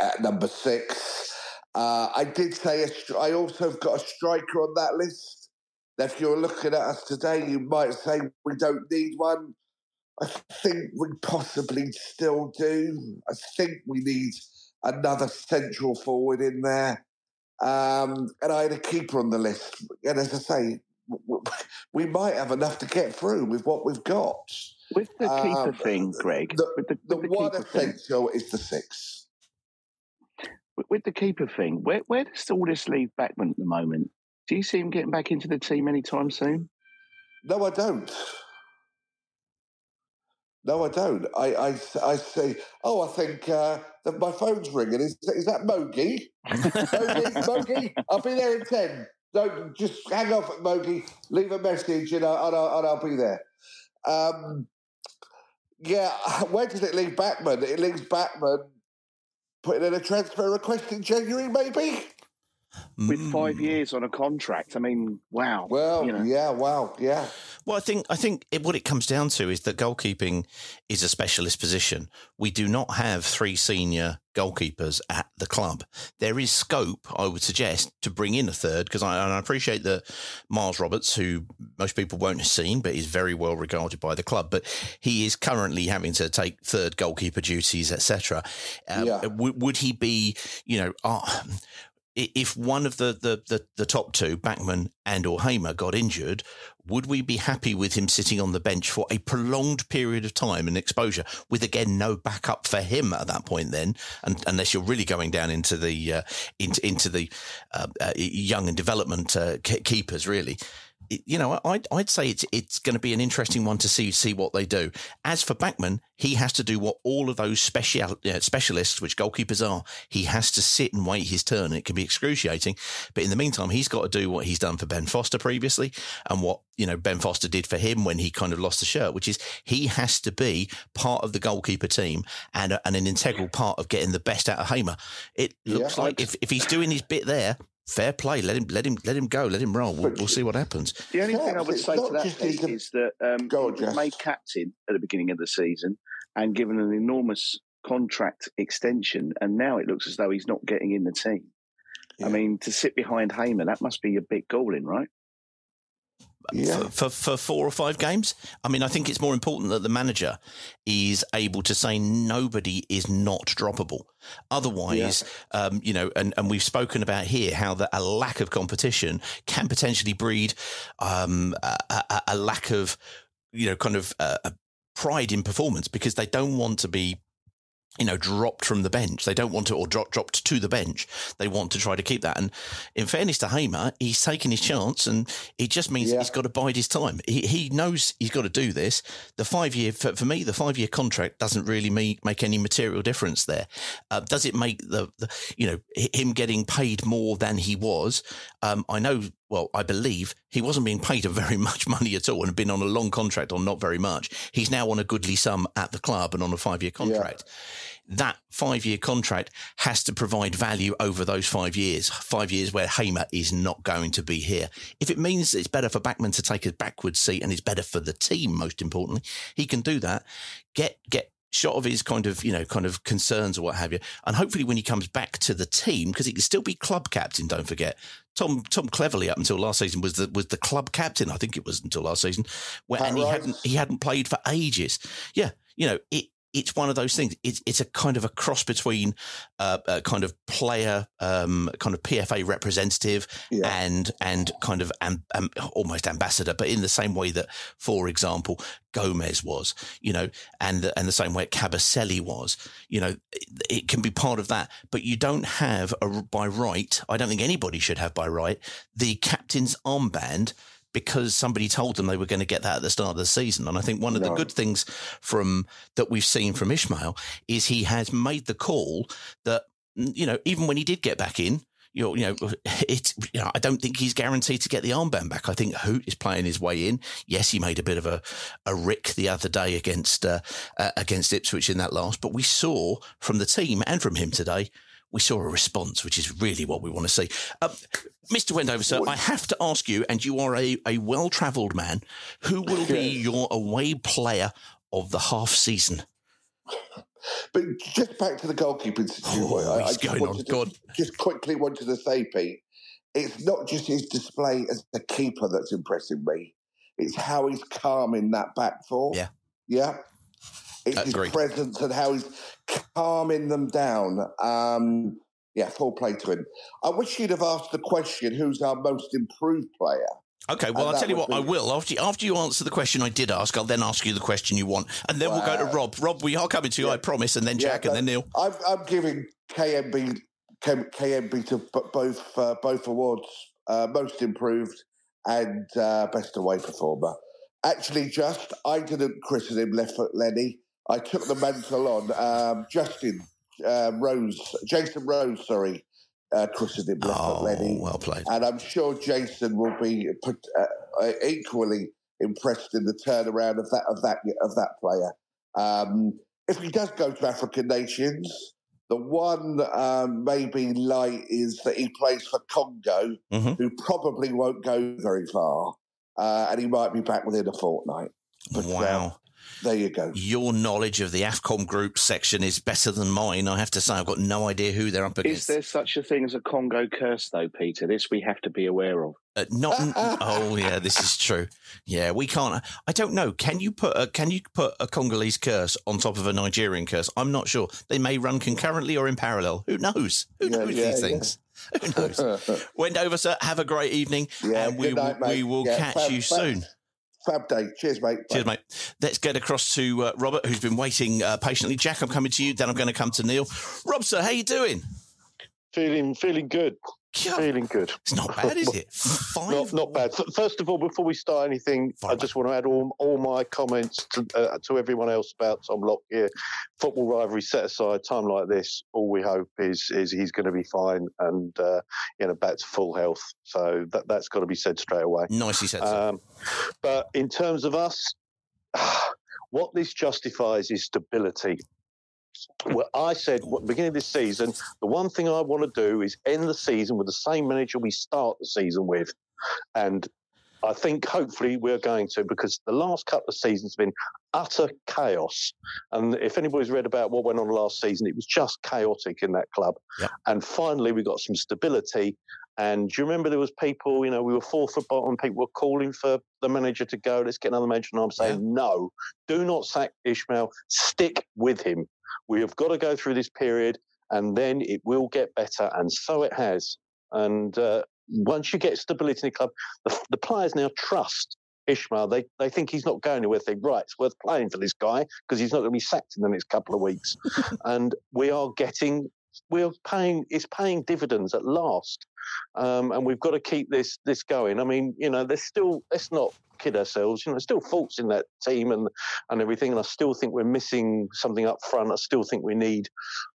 at number six, uh, I did say a I also have got a striker on that list. Now, if you're looking at us today, you might say we don't need one. I think we possibly still do. I think we need another central forward in there. Um, and I had a keeper on the list. And as I say, we might have enough to get through with what we've got. With the keeper Um, thing, Greg. The, with the, the with the one keeper thing, essential is the six. with, with the keeper thing, where where does all this leave Bachmann at the moment? Do you see him getting back into the team anytime soon? No, I don't. No, I don't. I, I, I say, oh, I think uh, that my phone's ringing. Is, is that Mogi? *laughs* Mogi, Mogi, I'll be there in 10. Don't just hang off, at Mogi. Leave a message and, I, and, I, and I'll be there. Um, yeah, *laughs* where does it leave Bachmann? It leaves Bachmann putting in a transfer request in January, maybe? With five years on a contract. I mean, wow. Well, you know. yeah, wow, yeah. Well, I think I think it, what it comes down to is that goalkeeping is a specialist position. We do not have three senior goalkeepers at the club. There is scope, I would suggest, to bring in a third because I, I appreciate that Miles Roberts, who most people won't have seen, but is very well regarded by the club, but he is currently having to take third goalkeeper duties, etc. Uh, Yeah. w- would he be, you know? Uh, i- if one of the, the, the, the top two, Bachmann and or Hamer, got injured, would we be happy with him sitting on the bench for a prolonged period of time and exposure, with again no backup for him at that point? Then, and, unless you're really going down into the uh, into into the uh, uh, young and development uh, keepers, really. You know, I'd, I'd say it's it's going to be an interesting one to see see what they do. As for Bachmann, he has to do what all of those special uh, specialists, which goalkeepers are, he has to sit and wait his turn. It can be excruciating, but in the meantime, he's got to do what he's done for Ben Foster previously, and what you know Ben Foster did for him when he kind of lost the shirt, which is he has to be part of the goalkeeper team and, and an integral part of getting the best out of Hamer. It looks Yeah, like if, if he's doing his bit there. Fair play. Let him, let him, let him go. Let him roll. We'll, we'll see what happens. The only thing I would say to that just Pete, his- is that um, Go on, he was Jess. made captain at the beginning of the season and given an enormous contract extension, and now it looks as though he's not getting in the team. I mean, to sit behind Hamer, that must be a bit galling, right? Yeah. for, for, for four or five games. I mean, I think it's more important that the manager is able to say nobody is not droppable. Otherwise, um, you know, and, and we've spoken about here how that a lack of competition can potentially breed um, a, a, a lack of, you know, kind of uh, a pride in performance because they don't want to be you know, dropped from the bench. They don't want to, or drop, dropped to the bench. They want to try to keep that. And in fairness to Hamer, he's taken his chance, and it just means Yeah. he's got to bide his time. He, he knows he's got to do this. The five year, for, for me, the five year contract doesn't really make, make any material difference there. Uh, does it make the, the, you know, him getting paid more than he was? Um, I know well, I believe he wasn't being paid a very *laughs* much money at all and had been on a long contract on not very much. He's now on a goodly sum at the club and on a five year contract. That five year contract has to provide value over those five years, five years where Hamer is not going to be here. If it means it's better for Bachmann to take a backward seat and it's better for the team, most importantly, he can do that. Get, get, shot of his kind of you know kind of concerns or what have you. And hopefully when he comes back to the team because he can still be club captain don't forget. Tom Tom Cleverley up until last season was the was the club captain I think it was until last season where and he hadn't he hadn't played for ages. Yeah you know it it's one of those things. It's it's a kind of a cross between uh, a kind of player, um, kind of PFA representative, and and kind of am, am, almost ambassador, but in the same way that, for example, Gomes was, you know, and the, and the same way Kabasele was, you know, it, it can be part of that, but you don't have a, by right. I don't think anybody should have by right the captain's armband because somebody told them they were going to get that at the start of the season. And I think one of the good things from that we've seen from Ishmael is he has made the call that you know even when he did get back in. You know, you know, *laughs* it's. You know, I don't think he's guaranteed to get the armband back. I think Hoedt is playing his way in. Yes, he made a bit of a, a rick the other day against uh, uh, against Ipswich in that last, but we saw from the team and from him today, we saw a response, which is really what we want to see. Uh, Mr. Wendover, sir, I have to ask you, and you are a, a well travelled man, who will be your away player of the half season? But just back to the goalkeeping situation. Oh, I, I just going on. wanted to- God. Just quickly wanted to say, Pete, it's not just his display as a keeper that's impressing me. It's how he's calming that back four. Yeah. Yeah. It's Agreed. his presence and how he's calming them down. Um, yeah, full play to him. I wish you'd have asked the question who's our most improved player? Okay, well, And I'll tell you what, I will. After you, after you answer the question I did ask, I'll then ask you the question you want. And then we'll go to Rob. Rob, we are coming to you, I promise, and then Jack, and then Neil. I'm, I'm giving Kayembe Kayembe to both uh, both awards, uh, most improved and uh, best away performer. Actually, just I didn't christen him left foot Lenny. I took the mantle on. Um, Justin uh, Rose, Jason Rose, sorry, uh, christened him left foot Lenny. Oh, well played. And I'm sure Jason will be put, uh, uh, equally impressed in the turnaround of that of that of that player. Um, if he does go to African nations, the one um, maybe light is that he plays for Congo, Mhm. who probably won't go very far, uh, and he might be back within a fortnight. But, uh, Wow. There you go. Your knowledge of the AFCON group section is better than mine. I have to say, I've got no idea who they're up against. Is there such a thing as a Congo curse, though, Peter? This we have to be aware of. Uh, not. *laughs* oh yeah, this is true. Yeah, we can't. I don't know. Can you put a Can you put a Congolese curse on top of a Nigerian curse? I'm not sure. They may run concurrently or in parallel. Who knows? Who Yeah, knows yeah, these yeah. things? Who knows? *laughs* Wendover, sir. Have a great evening, Yeah, and we night, will, we will Yeah, catch fab- you fab- soon. Fab day. Cheers, mate. Cheers, mate. Let's get across to uh, Robert, who's been waiting uh, patiently. Jack, I'm coming to you. Then I'm going to come to Neil. Rob, sir, how you doing? Feeling feeling good. Feeling good. It's not bad, is it? *laughs* not, not bad. First of all, before we start anything, I just want to add all, all my comments to, uh, to everyone else about Tom Lockyer. Football rivalry set aside, time like this, all we hope is is he's going to be fine and uh, you know back to full health. So that that's got to be said straight away. Nicely said. Um, but in terms of us, *sighs* what this justifies is stability. Well, I said at the beginning of this season, the one thing I want to do is end the season with the same manager we start the season with. And I think hopefully we're going to because the last couple of seasons have been utter chaos. And if anybody's read about what went on last season, it was just chaotic in that club. And finally, we got some stability. And do you remember there was people, you know, we were fourth at bottom, people were calling for the manager to go, let's get another manager. And I'm saying, no, do not sack Ishmael, stick with him. We have got to go through this period and then it will get better. And so it has. And uh, once you get stability in the club, the, the players now trust Ishmael. They they think he's not going anywhere. They think, right, it's worth playing for this guy because he's not going to be sacked in the next couple of weeks. *laughs* and we are getting, we're paying, it's paying dividends at last. Um, and we've got to keep this this going. I mean, you know, there's still let's not kid ourselves. You know, there's still faults in that team and and everything. And I still think we're missing something up front. I still think we need,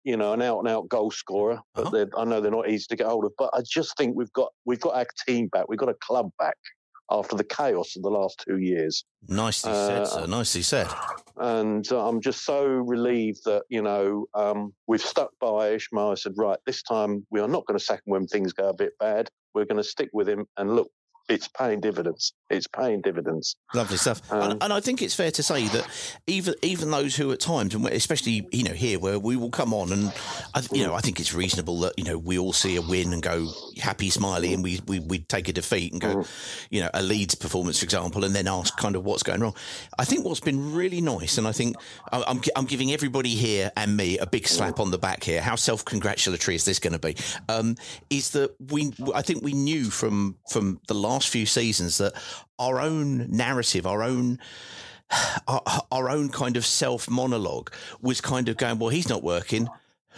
you know, an out and out goal scorer. But they're I know they're not easy to get hold of. But I just think we've got we've got our team back. We've got a club back after the chaos of the last two years. Nicely Uh, said, sir. Nicely said. And uh, I'm just so relieved that, you know, um, we've stuck by Ishmael. I said, right, this time we are not going to sack him when things go a bit bad. We're going to stick with him. And look, it's paying dividends. It's paying dividends. Lovely stuff. Um, and, and I think it's fair to say that even even those who at times, and especially you know here where we will come on, and I, you know I think it's reasonable that you know we all see a win and go happy, smiley, and we we, we take a defeat and go, you know, a Leeds performance, for example, and then ask kind of what's going wrong. I think what's been really nice, and I think I'm I'm giving everybody here and me a big slap on the back here. How self congratulatory is this going to be? Um, is that we? I think we knew from from the last few seasons that our own narrative, our own our, our own kind of self monologue was kind of going, well, he's not working.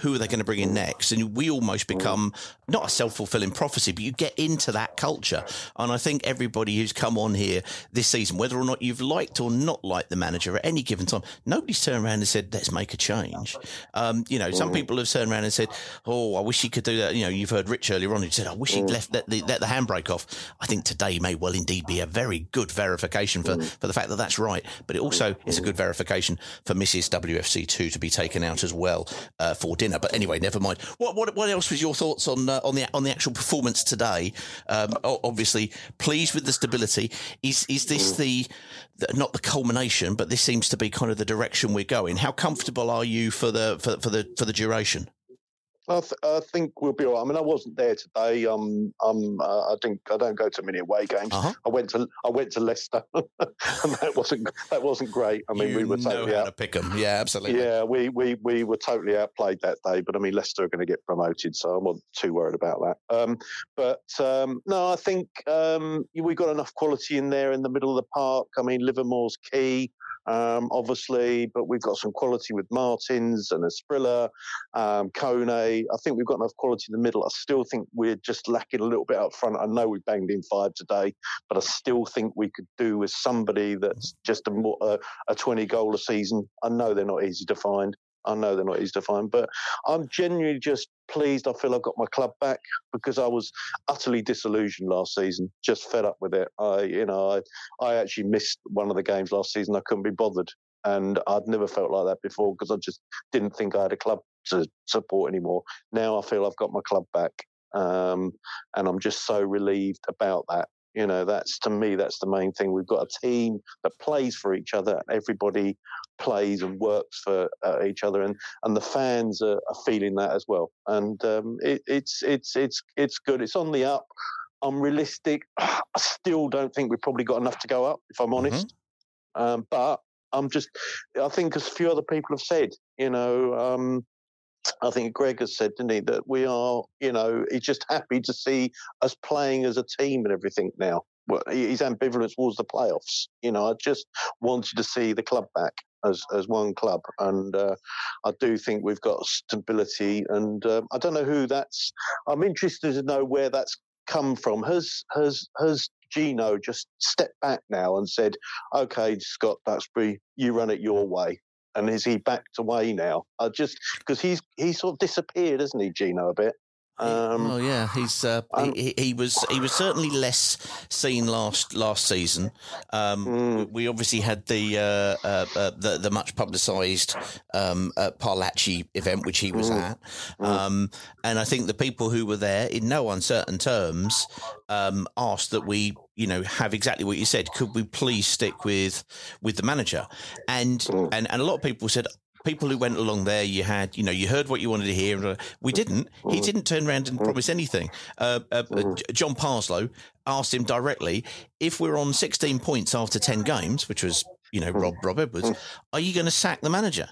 Who are they going to bring in next? And we almost mm. become not a self fulfilling prophecy, but you get into that culture. And I think everybody who's come on here this season, whether or not you've liked or not liked the manager at any given time, nobody's turned around and said, let's make a change. Um, you know, some people have turned around and said, oh, I wish he could do that. You know, you've heard Rich earlier on who said, I wish he'd left let the, let the handbrake off. I think today may well indeed be a very good verification for, for the fact that that's right. But it also is a good verification for Mrs. WFC2 to be taken out as well uh, for dinner. But anyway, never mind. What, what, what else was your thoughts on uh, on the on the actual performance today? Um, obviously, pleased with the stability. Is is this the, the not the culmination, but this seems to be kind of the direction we're going? How comfortable are you for the for, for the for the duration? I, th- I think we'll be all right. I mean, I wasn't there today. Um, um, uh, I think I don't go to many away games. Uh-huh. I went to I went to Leicester, *laughs* and that wasn't that wasn't great. I mean, you we were know totally how out. to pick them. Yeah, absolutely. Yeah, we, we we were totally outplayed that day. But I mean, Leicester are going to get promoted, so I'm not too worried about that. Um, but um, no, I think um, we got enough quality in there in the middle of the park. I mean, Livermore's key. Um, obviously, but we've got some quality with Martins and Asprilla, um, Kone. I think we've got enough quality in the middle. I still think we're just lacking a little bit up front. I know we banged in five today, but I still think we could do with somebody that's just a, a, a 20 goal a season. I know they're not easy to find. I know they're not easy to find, but I'm genuinely just pleased. I feel I've got my club back because I was utterly disillusioned last season, just fed up with it. I, you know, I, I actually missed one of the games last season. I couldn't be bothered, and I'd never felt like that before because I just didn't think I had a club to support anymore. Now I feel I've got my club back, um, and I'm just so relieved about that. You know, that's to me, that's the main thing. We've got a team that plays for each other. Everybody plays and works for uh, each other, and and the fans are, are feeling that as well. And um, it, it's it's it's it's good. It's on the up. I'm realistic. *clears throat* I still don't think we've probably got enough to go up, if I'm honest. Um, but I'm just, I think, as a few other people have said, you know, um, I think Greg has said, didn't he, that we are, you know, he's just happy to see us playing as a team and everything now. Well, his ambivalence towards the playoffs. You know, I just wanted to see the club back as as one club, and uh, I do think we've got stability. And uh, I don't know who that's. I'm interested to know where that's come from. Has has has Gino just stepped back now and said, "Okay, Scott Duxbury, you run it your way." And is he backed away now? I just because he's he sort of disappeared, hasn't he, Gino, a bit? Um, oh yeah, he's uh, he, he, he was he was certainly less seen last last season. Um, We obviously had the uh, uh, uh, the, the much publicised um, uh, Parlacci event, which he was Mm. at, um, and I think the people who were there, in no uncertain terms, um, asked that we you know have exactly what you said. Could we please stick with with the manager? And and and a lot of people said people who went along there, you had, you know, you heard what you wanted to hear. and, uh, We didn't. He didn't turn around and promise anything. Uh, uh, uh, John Parslow asked him directly if we're on 16 points after 10 games, which was, you know, Rob, Rob Edwards, are you going to sack the manager?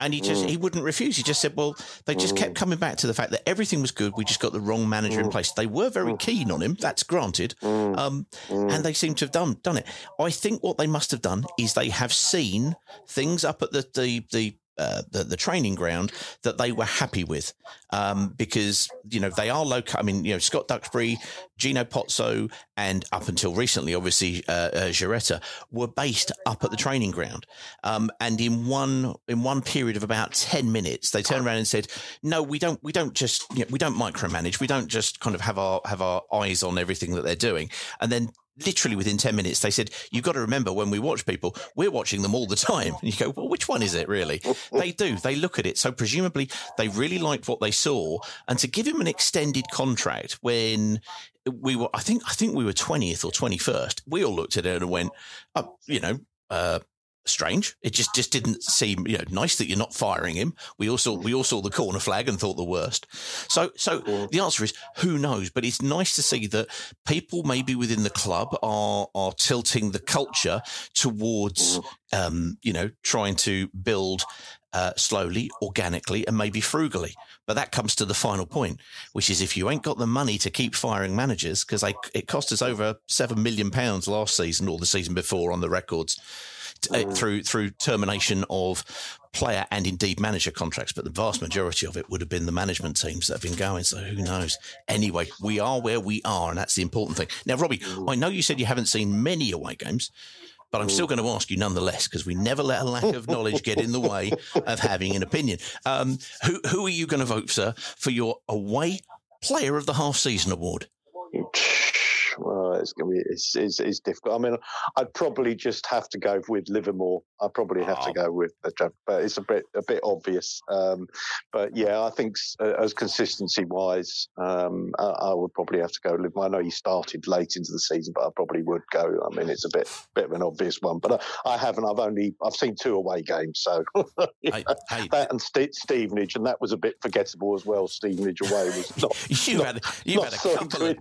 And he just mm. he wouldn't refuse. He just said, "Well, they just kept mm. coming back to the fact that everything was good. We just got the wrong manager in mm. place. They were very keen on him. That's granted, um, and they seem to have done done it. I think what they must have done is they have seen things up at the the the uh, the, the training ground that they were happy with um, because you know they are local. I mean, you know Scott Duxbury, Gino Pozzo, and up until recently, obviously uh, uh, Gioretta were based up at the training ground. Um, and in one in one period of about ten minutes, they turned around and said, "No, we don't. We don't just you know, we don't micromanage. We don't just kind of have our have our eyes on everything that they're doing." And then literally within 10 minutes they said you've got to remember when we watch people we're watching them all the time. *laughs* And you go well which one is it really? *laughs* They do. They look at it. So presumably they really liked what they saw. And to give him an extended contract when we were i think i think we were 20th or 21st we all looked at it and went oh, you know uh strange. It just just didn't seem you know nice that you're not firing him. We all saw we all saw the corner flag and thought the worst. So so the answer is who knows. But it's nice to see that people maybe within the club are are tilting the culture towards um, you know trying to build. Uh, slowly, organically, and maybe frugally. But that comes to the final point, which is if you ain't got the money to keep firing managers, because it cost us over seven million pounds last season or the season before on the records, uh, through through termination of player and indeed manager contracts, but the vast majority of it would have been the management teams that have been going. So who knows? Anyway, we are where we are, and that's the important thing. Now, Robbie, I know you said you haven't seen many away games. But I'm still going to ask you nonetheless because we never let a lack of knowledge get in the way of having an opinion. Um, who who are you going to vote, sir, for your away player of the half season award? Well, it's going to be it's, it's, it's difficult. I mean, I'd probably just have to go with Livermore. I'd probably have to go with the but it's a bit a bit obvious. Um, but yeah, I think uh, as consistency wise, um, I, I would probably have to go with Livermore. I know he started late into the season, but I probably would go. I mean, it's a bit bit of an obvious one, but I, I haven't. I've only I've seen two away games, so *laughs* that and Ste Stevenage, and that was a bit forgettable as well. Stevenage away was *laughs* not. You've not- had you've had a couple of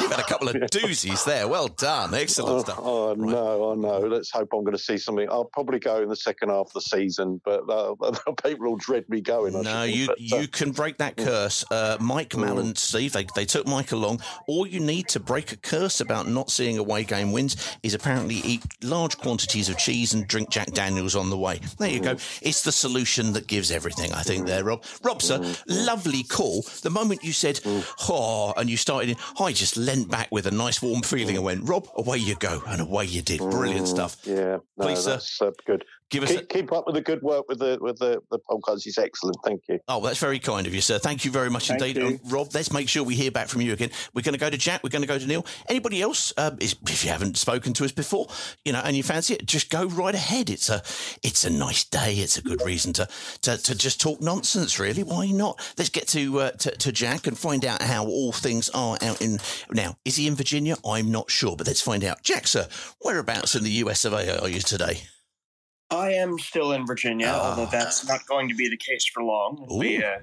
you've had a couple of *laughs* doozies there. Well done. Excellent Oh, stuff. oh no, I know. Let's hope I'm going to see something. I'll probably go in the second half of the season, but uh, *laughs* people will dread me going. I No, you think, but, uh, you can break that curse. Uh, Mike Mallon, Steve, they, they took Mike along. All you need to break a curse about not seeing away game wins is apparently eat large quantities of cheese and drink Jack Daniels on the way. There you go. It's the solution that gives everything, I think, there, Rob. Rob, sir, lovely call. The moment you said, oh, and you started, in, I just leant back with a nice warm feeling and went, Rob, away you go. And away you did. Brilliant stuff. Yeah, no, Please, sir. that's uh, good. Give us keep, a- keep up with the good work with the with the, the podcast. It's excellent. Thank you. Oh, that's very kind of you, sir. Thank you very much Thank indeed. you. Um, Rob, let's make sure we hear back from you again. We're going to go to Jack. We're going to go to Neil. Anybody else? Um, is, if you haven't spoken to us before, you know, and you fancy it, just go right ahead. It's a, it's a nice day. It's a good reason to, to, to just talk nonsense. Really, why not? Let's get to, uh, to to Jack and find out how all things are out in. Now, is he in Virginia? I'm not sure, but let's find out. Jack, sir, whereabouts in the US of A are you today? I am still in Virginia, Ah. although that's not going to be the case for long. It'll be uh,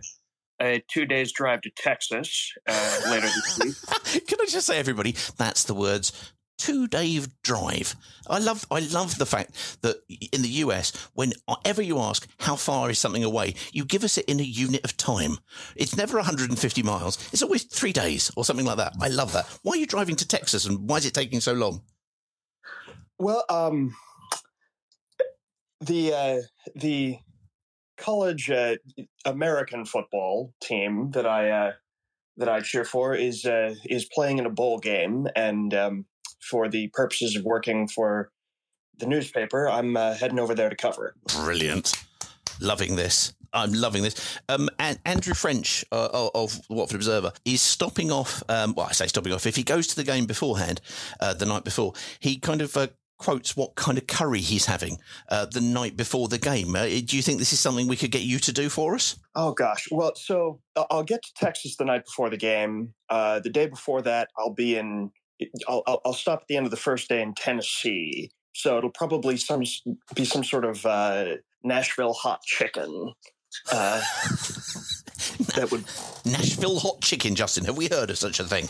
a two days drive to Texas uh, later this week. *laughs* Can I just say, everybody, that's the words two day drive. I love, I love the fact that in the US, whenever you ask how far is something away, you give us it in a unit of time. It's never 150 miles. It's always three days or something like that. I love that. Why are you driving to Texas and why is it taking so long? Well, um, the uh, the college uh, American football team that I uh, that I cheer for is uh, is playing in a bowl game, and um, for the purposes of working for the newspaper, I'm uh, heading over there to cover. Brilliant. Loving this. I'm loving this. Um, and Andrew French uh, of- of Watford Observer is stopping off. Um, well, I say stopping off. If he goes to the game beforehand, uh, the night before, he kind of uh, quotes what kind of curry he's having uh, the night before the game. Uh, do you think this is something we could get you to do for us? Oh gosh. Well, so I- I'll get to Texas the night before the game. Uh, the day before that, I'll be in. I'll, I'll I'll stop at the end of the first day in Tennessee. So it'll probably some be some sort of uh, Nashville hot chicken. Uh, *laughs* that would Nashville hot chicken, Justin. Have we heard of such a thing?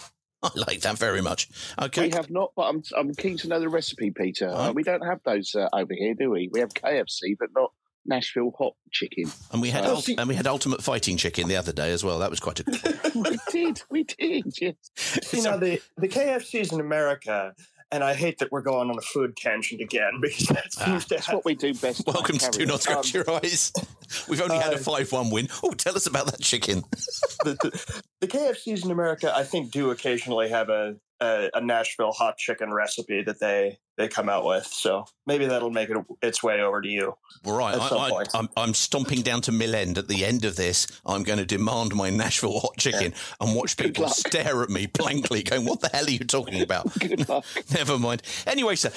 *laughs* I like that very much. Okay. We have not, but I'm I'm keen to know the recipe, Peter. Uh, we don't have those uh, over here, do we? We have KFC, but not Nashville hot chicken. And we had Uh, ult- and we had ultimate fighting chicken the other day as well. That was quite a *laughs* good. we did, we did. Yes. See now the the KFCs in America, and I hate that we're going on a food tangent again *laughs* because that seems to That's what we do best. Welcome to Do Not Scratch Your Eyes. *laughs* We've only had a Uh, five-one win. Oh, tell us about that chicken. *laughs* the, the, the KFCs in America, I think, do occasionally have a, a a Nashville hot chicken recipe that they they come out with. So maybe that'll make it its way over to you. Right, I. I, I'm, I'm stomping down to Mill End at the end of this. I'm going to demand my Nashville hot chicken and watch people stare at me blankly, going, "What the hell are you talking about?" *laughs* *laughs* Never mind. Anyway, sir,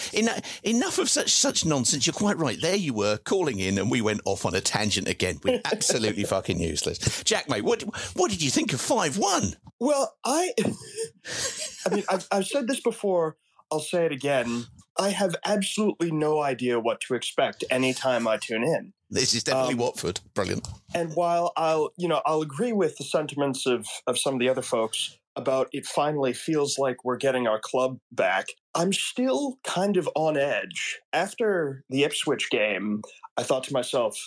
enough of such such nonsense. You're quite right. There you were calling in, and we went off on a tangent again. We're *laughs* absolutely fucking useless. Jack, mate, what what did you think of five one? Well, I, I mean, I've, I've said this before. I'll say it again. I have absolutely no idea what to expect anytime I tune in. This is definitely Um, Watford. Brilliant. And while I'll, you know, I'll agree with the sentiments of of some of the other folks about it finally feels like we're getting our club back, I'm still kind of on edge. After the Ipswich game, I thought to myself,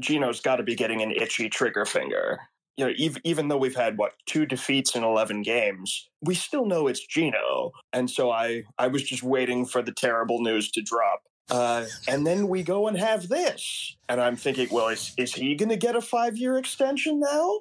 Gino's got to be getting an itchy trigger finger. You know, even, even though we've had what two defeats in eleven games, we still know it's Gino, and so I I was just waiting for the terrible news to drop. Uh, and then we go and have this, and I'm thinking, well, is is he going to get a five year extension now?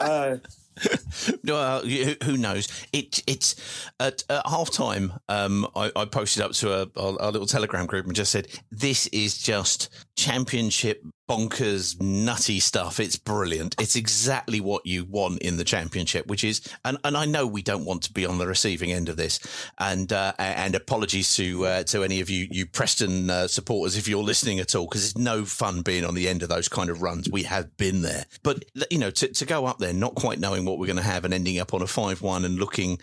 uh, *laughs* Well, who knows? It it's at, at half time. Um, I, I posted up to a, our little Telegram group and just said, "This is just championship bonkers nutty stuff. It's brilliant. It's exactly what you want in the championship, which is." And, and I know we don't want to be on the receiving end of this. And uh, and apologies to uh, to any of you you Preston uh, supporters if you're listening at all, because it's no fun being on the end of those kind of runs. We have been there, but you know, to, to go up there not quite knowing what we're going to have and ending up on a five-one and looking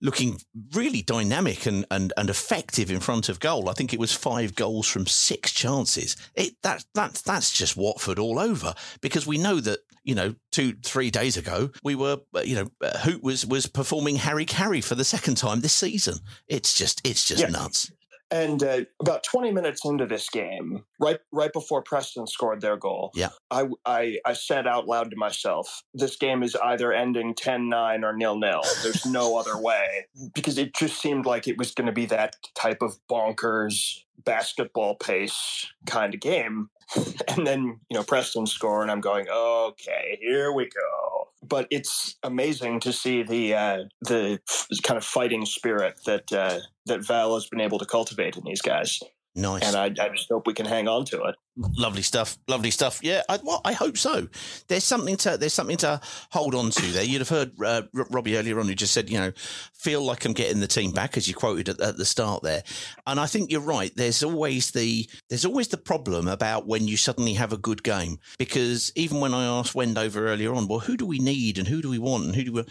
looking really dynamic and, and, and effective in front of goal. I think it was five goals from six chances. It that that that's just Watford all over because we know that you know two three days ago we were uh, you know uh, Hoedt was was performing hara-kiri for the second time this season. It's just it's just Yeah. nuts. And uh, about 20 minutes into this game, right right before Preston scored their goal, Yeah. I, I, I said out loud to myself, this game is either ending 10 9 or nil nil. There's no *laughs* other way. Because it just seemed like it was going to be that type of bonkers basketball pace kind of game. *laughs* And then, you know, Preston score, and I'm going, okay, here we go. But it's amazing to see the uh, the kind of fighting spirit that uh, that Val has been able to cultivate in these guys. Nice. And I, I just hope we can hang on to it. Lovely stuff. Lovely stuff. Yeah, I, well, I hope so. There's something to there's something to hold on to there. You'd have heard uh, Robbie earlier on who just said, you know, feel like I'm getting the team back, as you quoted at, at the start there. And I think you're right. There's always the there's always the problem about when you suddenly have a good game because even when I asked Wendover earlier on, well, who do we need and who do we want and who do we?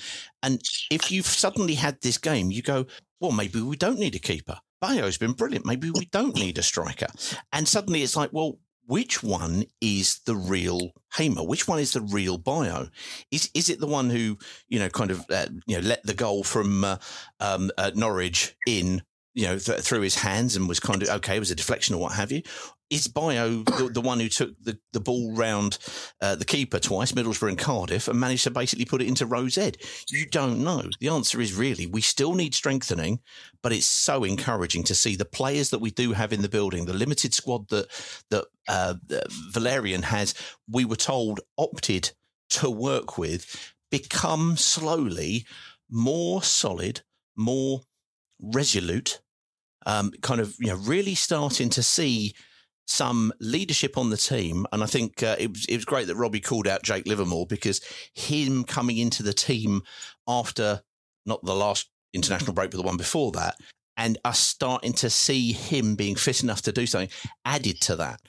And if you've suddenly had this game, you go, well, maybe we don't need a keeper. Bayo's been brilliant. Maybe we don't need a striker. And suddenly it's like, well, which one is the real Hamer? Which one is the real Bayo? Is is it the one who you know kind of uh, you know let the goal from uh, um, uh, Norwich in you know th- through his hands and was kind of okay, it was a deflection or what have you? Is Bayo the, the one who took the, the ball round uh, the keeper twice, Middlesbrough and Cardiff, and managed to basically put it into Rose Ed? You don't know. The answer is really we still need strengthening, but it's so encouraging to see the players that we do have in the building, the limited squad that that uh, that Valerian has. We were told opted to work with become slowly more solid, more resolute, um, kind of you know really starting to see some leadership on the team. And I think uh, it was it was great that Robbie called out Jake Livermore because him coming into the team after not the last international break, but the one before that, and us starting to see him being fit enough to do something added to that.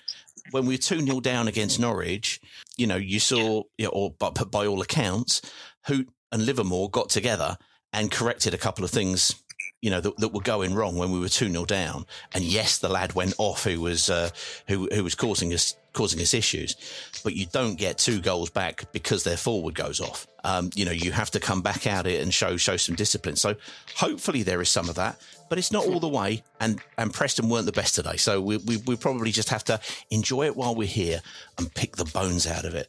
When we were 2 0 down against Norwich, you know, you saw, you know, or but by all accounts, Hoedt and Livermore got together and corrected a couple of things you know that, that were going wrong when we were 2 0 down. And yes the lad went off who was uh, who who was causing us causing us issues. But you don't get two goals back because their forward goes off. Um, you know you have to come back at it and show show some discipline. So hopefully there is some of that but it's not all the way. And and Preston weren't the best today. So we, we, we probably just have to enjoy it while we're here and pick the bones out of it